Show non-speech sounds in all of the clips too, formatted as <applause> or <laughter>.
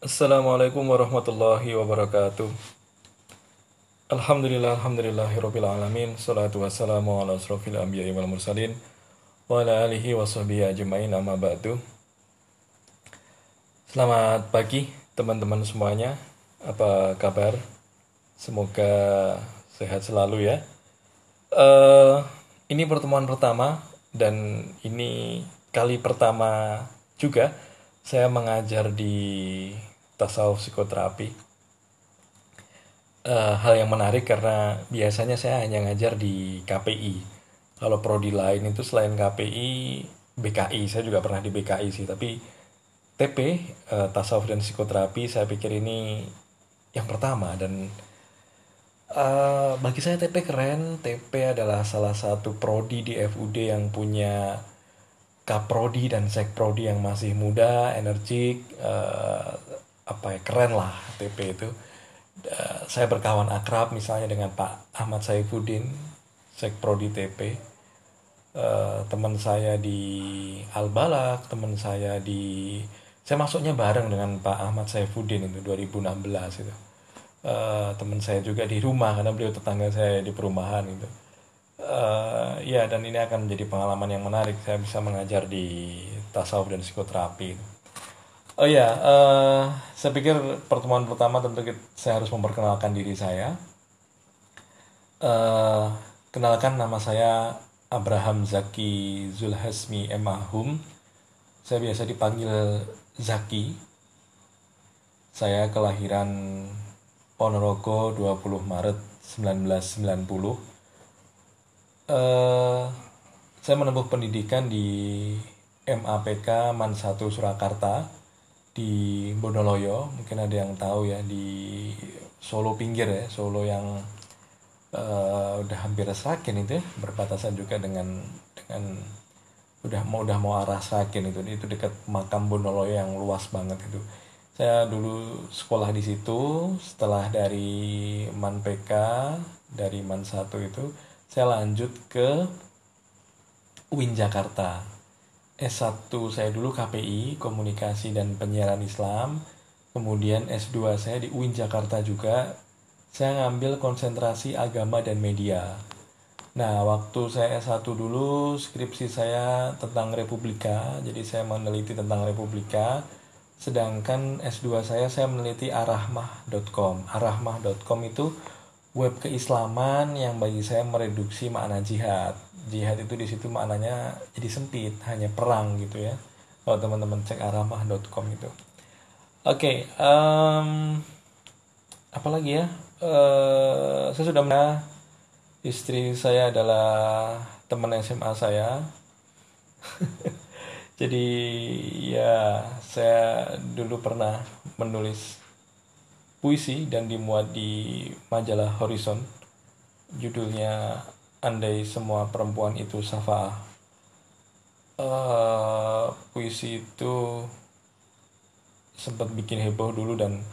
Assalamualaikum warahmatullahi wabarakatuh. Alhamdulillah, alhamdulillahirabbil alamin. Salatu wassalamu ala asrofil anbiya'i wal mursalin wa ala alihi wa sahbihi ajmain amma ba'du. Selamat pagi teman-teman semuanya. Apa kabar? Semoga sehat selalu ya. Eh, ini pertemuan pertama dan ini kali pertama juga saya mengajar di tasawuf psikoterapi. Eh, hal yang menarik karena biasanya saya hanya ngajar di KPI. Kalau prodi lain itu selain KPI, BKI. Saya juga pernah di BKI sih, tapi TP, eh, tasawuf dan psikoterapi, saya pikir ini yang pertama dan eh, bagi saya TP keren. TP adalah salah satu prodi di FUD yang punya Kaprodi dan Sekprodi yang masih muda, energik, eh, apa ya keren lah TP itu. Eh, saya berkawan akrab misalnya dengan Pak Ahmad Saifuddin, Sekprodi TP. Eh, teman saya di Al-Balak, teman saya di saya masuknya bareng dengan Pak Ahmad Saifuddin itu 2016 itu. Eh, teman saya juga di rumah karena beliau tetangga saya di perumahan itu. Eh, ya dan ini akan menjadi pengalaman yang menarik. Saya bisa mengajar di tasawuf dan psikoterapi. Oh ya, eh, saya pikir pertemuan pertama tentu kita- saya harus memperkenalkan diri saya. Eh, kenalkan nama saya Abraham Zaki Zulhasmi Emahum. Saya biasa dipanggil Zaki. Saya kelahiran Ponorogo 20 Maret 1990. Eh, saya menempuh pendidikan di MAPK Man 1 Surakarta di Bonoloyo. Mungkin ada yang tahu ya di Solo pinggir ya, Solo yang eh, udah hampir Sragen itu ya, berbatasan juga dengan dengan udah mau udah mau arah Sragen itu itu dekat makam Bonoloyo yang luas banget itu. Saya dulu sekolah di situ, setelah dari Man PK, dari Man 1 itu saya lanjut ke UIN Jakarta. S1 saya dulu KPI, Komunikasi dan Penyiaran Islam. Kemudian S2 saya di UIN Jakarta juga. Saya ngambil konsentrasi agama dan media. Nah, waktu saya S1 dulu, skripsi saya tentang Republika. Jadi saya meneliti tentang Republika. Sedangkan S2 saya, saya meneliti arahmah.com. Arahmah.com itu web keislaman yang bagi saya mereduksi makna jihad. Jihad itu di situ maknanya jadi sempit, hanya perang gitu ya. Kalau teman-teman cek arahmah.com itu. Oke, em, apa lagi ya? Eh, saya sudah menikah. Istri saya adalah teman SMA saya. <laughs> Jadi ya saya dulu pernah menulis puisi dan dimuat di majalah Horizon. Judulnya Andai Semua Perempuan Itu Safa. Eh, puisi itu sempat bikin heboh dulu dan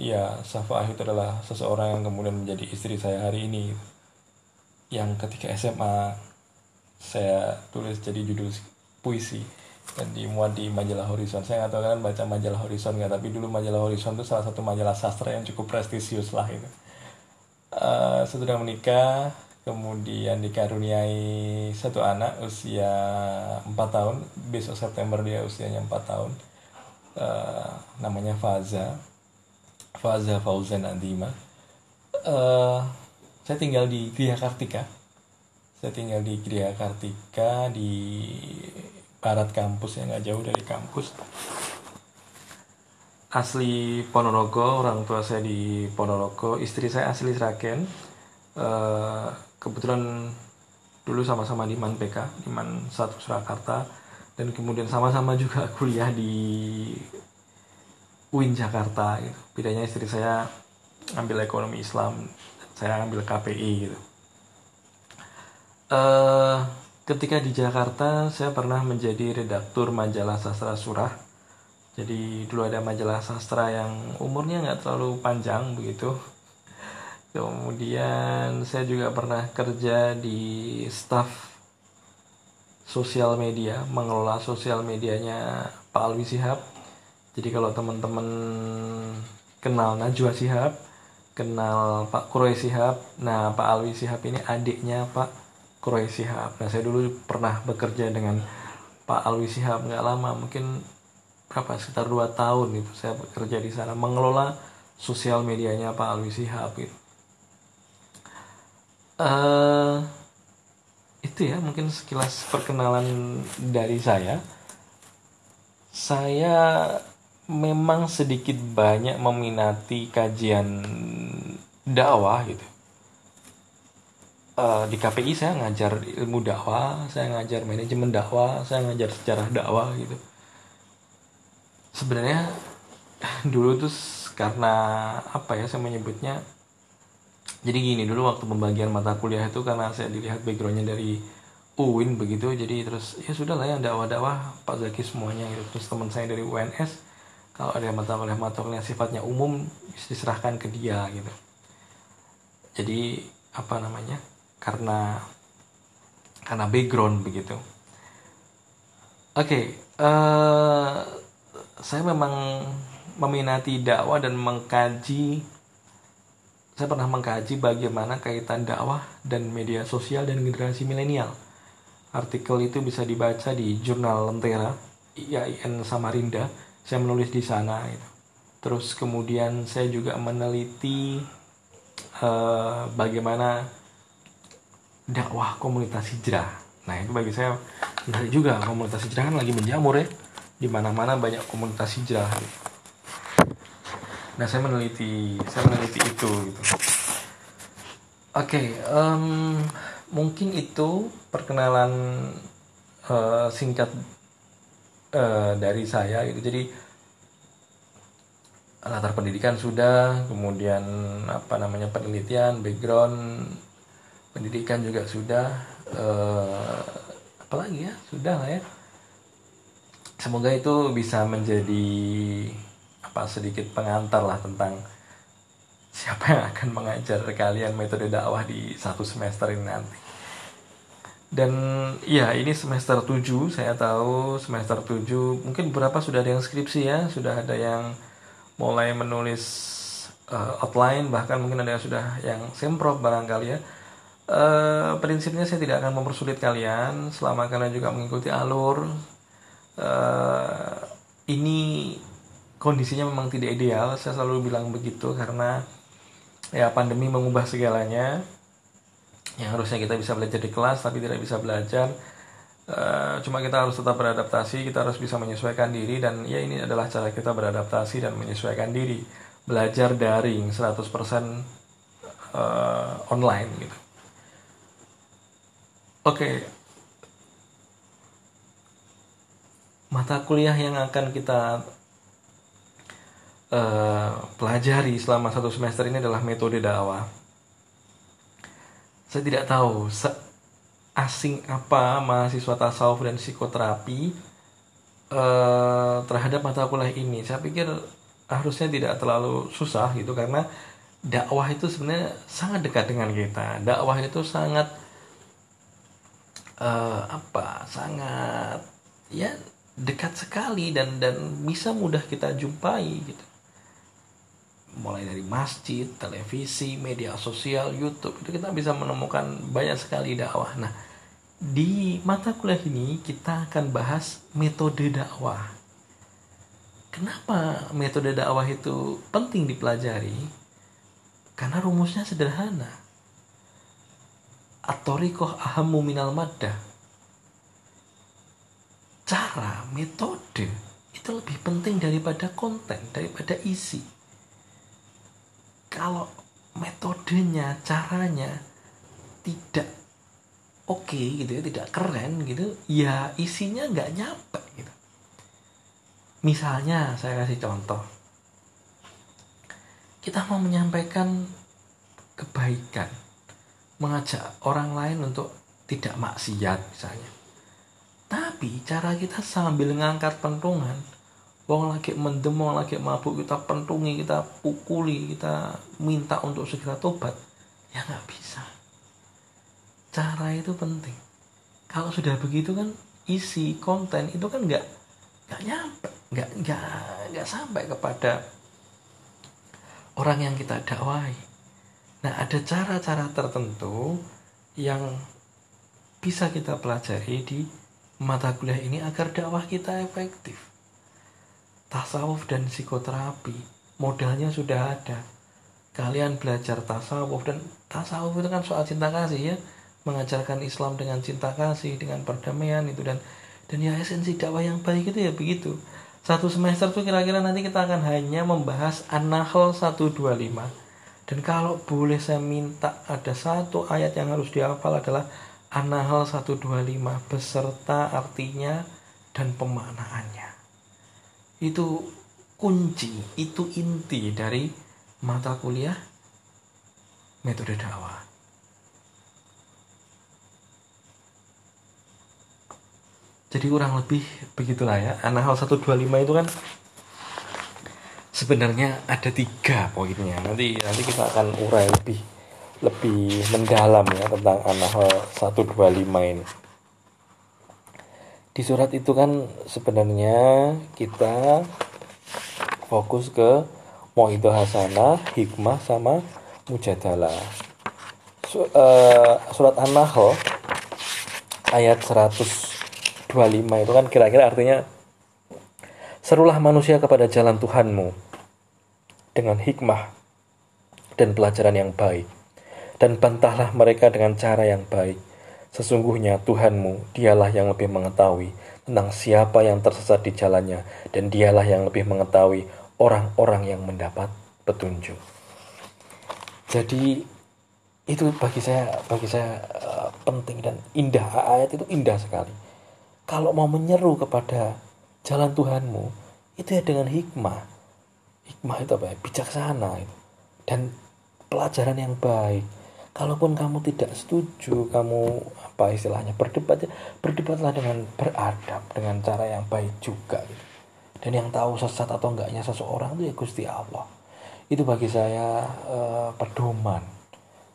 ya Safa itu adalah seseorang yang kemudian menjadi istri saya hari ini. Yang ketika SMA saya tulis jadi judul puisi dan dimuat di majalah Horizon. Saya nggak tahu kan baca majalah Horizon nggak, tapi dulu majalah Horizon itu salah satu majalah sastra yang cukup prestisius lah itu. Saya sudah menikah, kemudian dikaruniai satu anak usia 4 tahun. Besok September dia usianya 4 tahun. Eh, namanya Faza. Faza Fauzan Adima. Eh, saya tinggal di Gria Kartika. Saya tinggal di Gria Kartika di barat kampus yang nggak jauh dari kampus. Asli Ponorogo, orang tua saya di Ponorogo, istri saya asli Sragen. Eh, kebetulan dulu sama-sama di Man PK, di Man 1 Surakarta, dan kemudian sama-sama juga <laughs> kuliah di UIN Jakarta. Gitu. Bedanya istri saya ambil ekonomi Islam, saya ambil KPI gitu. Eh, ketika di Jakarta, saya pernah menjadi redaktur majalah sastra surah. Jadi dulu ada majalah sastra yang umurnya nggak terlalu panjang begitu. Kemudian saya juga pernah kerja di staff sosial media, mengelola sosial medianya Pak Alwi Sihab jadi kalau teman-teman kenal Najwa Sihab kenal Pak Kuroy Sihab nah Pak Alwi Sihab ini adiknya Pak Kuroy Sihab nah saya dulu pernah bekerja dengan Pak Alwi Sihab nggak lama mungkin berapa sekitar 2 tahun itu saya bekerja di sana mengelola sosial medianya Pak Alwi Sihab gitu. Uh, itu ya mungkin sekilas perkenalan dari saya saya memang sedikit banyak meminati kajian dakwah gitu. Uh, di KPI saya ngajar ilmu dakwah, saya ngajar manajemen dakwah, saya ngajar sejarah dakwah gitu. Sebenarnya <laughs> dulu tuh karena apa ya saya menyebutnya jadi gini dulu waktu pembagian mata kuliah itu karena saya dilihat backgroundnya dari UIN begitu jadi terus ya sudah lah ya dakwah-dakwah Pak Zaki semuanya gitu. Terus teman saya dari UNS kalau ada mata kuliah mata kuliah sifatnya umum diserahkan ke dia gitu. Jadi apa namanya karena karena background begitu. Oke okay, uh, eh, saya memang meminati dakwah dan mengkaji saya pernah mengkaji bagaimana kaitan dakwah dan media sosial dan generasi milenial. Artikel itu bisa dibaca di jurnal Lentera IAIN Samarinda saya menulis di sana itu. Terus kemudian saya juga meneliti uh, bagaimana dakwah komunitas hijrah. Nah itu bagi saya menarik juga komunitas hijrah kan lagi menjamur ya. Di mana-mana banyak komunitas hijrah. Gitu. Nah saya meneliti, saya meneliti itu. Gitu. Oke, okay, um, mungkin itu perkenalan uh, singkat uh, dari saya gitu jadi latar pendidikan sudah kemudian apa namanya penelitian background pendidikan juga sudah uh, apalagi ya sudah lah ya semoga itu bisa menjadi apa sedikit pengantar lah tentang siapa yang akan mengajar kalian metode dakwah di satu semester ini nanti. Dan ya ini semester 7 saya tahu semester 7 mungkin beberapa sudah ada yang skripsi ya sudah ada yang mulai menulis uh, outline bahkan mungkin ada yang sudah yang semprot barangkali ya. Uh, prinsipnya saya tidak akan mempersulit kalian selama kalian juga mengikuti alur. Uh, ini kondisinya memang tidak ideal saya selalu bilang begitu karena ya pandemi mengubah segalanya. Yang harusnya kita bisa belajar di kelas tapi tidak bisa belajar. Uh, cuma kita harus tetap beradaptasi kita harus bisa menyesuaikan diri dan ya ini adalah cara kita beradaptasi dan menyesuaikan diri. Belajar daring 100% uh, eh, online gitu. Oke. Okay. mata kuliah yang akan kita uh, pelajari selama satu semester ini adalah metode dakwah saya tidak tahu asing apa mahasiswa tasawuf dan psikoterapi eh, terhadap mata kuliah ini. Saya pikir harusnya tidak terlalu susah gitu karena dakwah itu sebenarnya sangat dekat dengan kita. Dakwah itu sangat eh, apa? Sangat ya dekat sekali dan dan bisa mudah kita jumpai gitu mulai dari masjid, televisi, media sosial, YouTube itu kita bisa menemukan banyak sekali dakwah. Nah, di mata kuliah ini kita akan bahas metode dakwah. Kenapa metode dakwah itu penting dipelajari? Karena rumusnya sederhana. Atorikoh ahamu minal maddah. Cara, metode itu lebih penting daripada konten, daripada isi kalau metodenya caranya tidak oke okay, gitu ya tidak keren gitu ya isinya nggak nyampe gitu. Misalnya saya kasih contoh. Kita mau menyampaikan kebaikan mengajak orang lain untuk tidak maksiat misalnya. Tapi cara kita sambil ngangkat pentungan Wong lagi mendem, wong lagi mabuk kita pentungi, kita pukuli, kita minta untuk segera tobat. Ya nggak bisa. Cara itu penting. Kalau sudah begitu kan isi konten itu kan nggak nggak nyampe nggak nggak nggak sampai kepada orang yang kita dakwai nah ada cara-cara tertentu yang bisa kita pelajari di mata kuliah ini agar dakwah kita efektif tasawuf dan psikoterapi modalnya sudah ada. Kalian belajar tasawuf dan tasawuf itu kan soal cinta kasih ya. Mengajarkan Islam dengan cinta kasih dengan perdamaian itu dan dan ya esensi dakwah yang baik itu ya begitu. Satu semester tuh kira-kira nanti kita akan hanya membahas An-Nahl 125 dan kalau boleh saya minta ada satu ayat yang harus dihafal adalah An-Nahl 125 beserta artinya dan pemaknaannya itu kunci itu inti dari mata kuliah metode dakwah. Jadi kurang lebih begitulah ya. Anahal 125 itu kan sebenarnya ada tiga poinnya. Nanti nanti kita akan urai lebih lebih mendalam ya tentang Anahal 125 ini. Di surat itu kan sebenarnya kita fokus ke mau itu hasanah, hikmah sama mujadalah. Uh, surat An-Nahl ayat 125 itu kan kira-kira artinya serulah manusia kepada jalan Tuhanmu dengan hikmah dan pelajaran yang baik dan bantahlah mereka dengan cara yang baik. Sesungguhnya Tuhanmu, dialah yang lebih mengetahui tentang siapa yang tersesat di jalannya, dan dialah yang lebih mengetahui orang-orang yang mendapat petunjuk. Jadi itu bagi saya bagi saya uh, penting dan indah ayat itu indah sekali. Kalau mau menyeru kepada jalan Tuhanmu itu ya dengan hikmah. Hikmah itu apa ya? Bijaksana itu. Dan pelajaran yang baik. Kalaupun kamu tidak setuju, kamu apa istilahnya berdebat, ya, berdebatlah dengan beradab, dengan cara yang baik juga. Gitu. Dan yang tahu sesat atau enggaknya seseorang itu ya Gusti Allah. Itu bagi saya eh, pedoman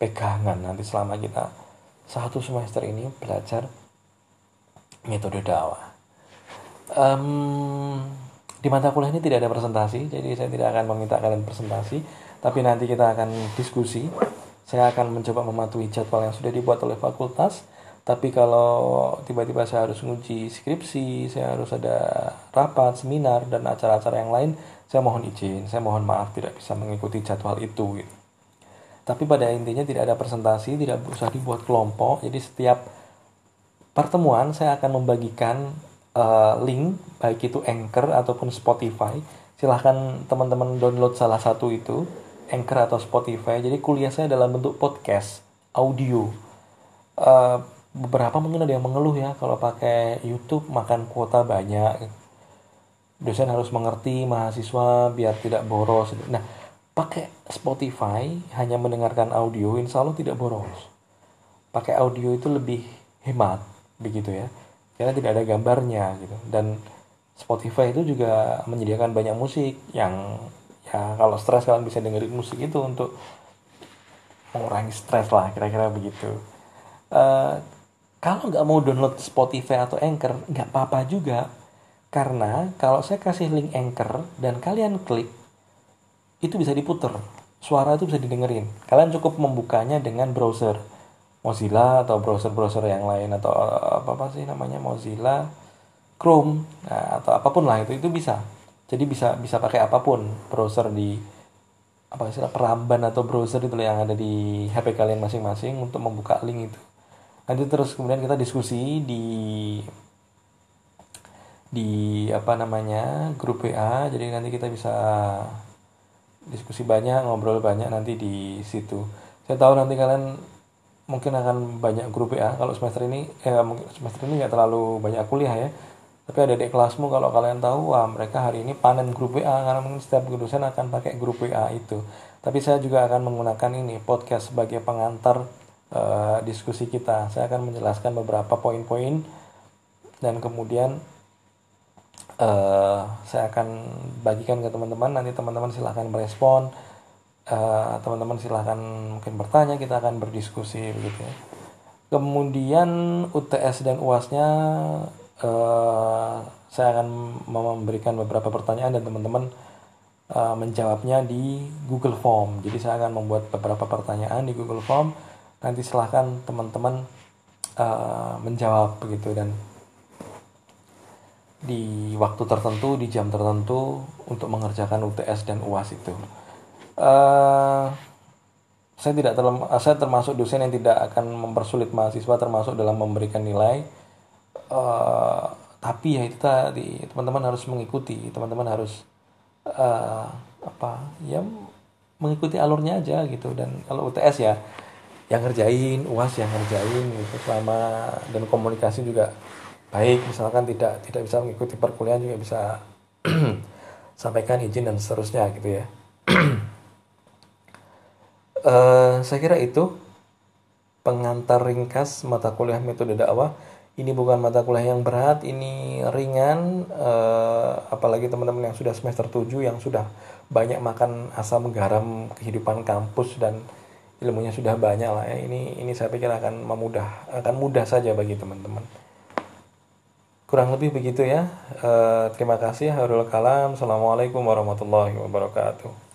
pegangan. Nanti selama kita satu semester ini belajar metode dakwah. Um, di mata kuliah ini tidak ada presentasi jadi saya tidak akan meminta kalian presentasi. Tapi nanti kita akan diskusi saya akan mencoba mematuhi jadwal yang sudah dibuat oleh fakultas tapi kalau tiba-tiba saya harus nguji skripsi, saya harus ada rapat, seminar, dan acara-acara yang lain, saya mohon izin, saya mohon maaf tidak bisa mengikuti jadwal itu. Gitu. Tapi pada intinya tidak ada presentasi, tidak usah dibuat kelompok, jadi setiap pertemuan saya akan membagikan uh, link, baik itu Anchor ataupun Spotify. Silahkan teman-teman download salah satu itu, Anchor atau Spotify. Jadi kuliah saya dalam bentuk podcast, audio. Uh, beberapa mungkin ada yang mengeluh ya kalau pakai YouTube makan kuota banyak. Dosen harus mengerti mahasiswa biar tidak boros. Nah pakai Spotify hanya mendengarkan audio insya Allah tidak boros. Pakai audio itu lebih hemat begitu ya. Karena tidak ada gambarnya gitu. Dan Spotify itu juga menyediakan banyak musik yang ya kalau stres kalian bisa dengerin musik itu untuk mengurangi stres lah kira-kira begitu. Uh, kalau nggak mau download Spotify atau Anchor nggak apa-apa juga. Karena kalau saya kasih link Anchor dan kalian klik itu bisa diputer. Suara itu bisa didengerin. Kalian cukup membukanya dengan browser Mozilla atau browser-browser yang lain atau apa apa sih namanya Mozilla Chrome nah, atau apa pun lah itu itu bisa jadi bisa bisa pakai apa pun browser di apa istilah peramban atau browser itu yang ada di HP kalian masing-masing untuk membuka link itu. Nanti terus kemudian kita diskusi di di apa namanya grup WA jadi nanti kita bisa diskusi banyak ngobrol banyak nanti di situ. Saya tahu nanti kalian mungkin akan banyak grup WA kalau semester ini eh semester ini nggak terlalu banyak kuliah ya tapi ada di kelasmu kalau kalian tahu wah mereka hari ini panen grup WA karena mungkin setiap dosen akan pakai grup WA itu tapi saya juga akan menggunakan ini podcast sebagai pengantar uh, diskusi kita. Saya akan menjelaskan beberapa poin-poin dan kemudian uh, saya akan bagikan ke teman-teman. Nanti teman-teman silahkan merespon. Uh, teman-teman silahkan mungkin bertanya, kita akan berdiskusi begitu ya. Kemudian UTS dan UASnya uh, saya akan memberikan beberapa pertanyaan dan teman-teman uh, menjawabnya di Google Form. Jadi saya akan membuat beberapa pertanyaan di Google Form. Nanti silahkan teman-teman uh, menjawab begitu dan di waktu tertentu, di jam tertentu untuk mengerjakan UTS dan UAS itu. Uh, saya tidak saya termasuk dosen yang tidak akan mempersulit mahasiswa termasuk dalam memberikan nilai. Uh, tapi ya itu tadi teman-teman harus mengikuti, teman-teman harus uh, apa ya mengikuti alurnya aja gitu. Dan kalau UTS ya yang ngerjain, UAS yang ngerjain gitu selama dan komunikasi juga baik. Misalkan tidak tidak bisa mengikuti perkuliahan juga bisa <clears throat> sampaikan izin dan seterusnya gitu ya. Uh, <clears throat> saya kira itu pengantar ringkas mata kuliah metode dakwah ini bukan mata kuliah yang berat ini ringan uh, apalagi teman-teman yang sudah semester 7 yang sudah banyak makan asam garam kehidupan kampus dan ilmunya sudah banyak lah ya ini ini saya pikir akan memudah akan mudah saja bagi teman-teman kurang lebih begitu ya. Uh, terima kasih. Harul Kalam. Assalamualaikum warahmatullahi wabarakatuh.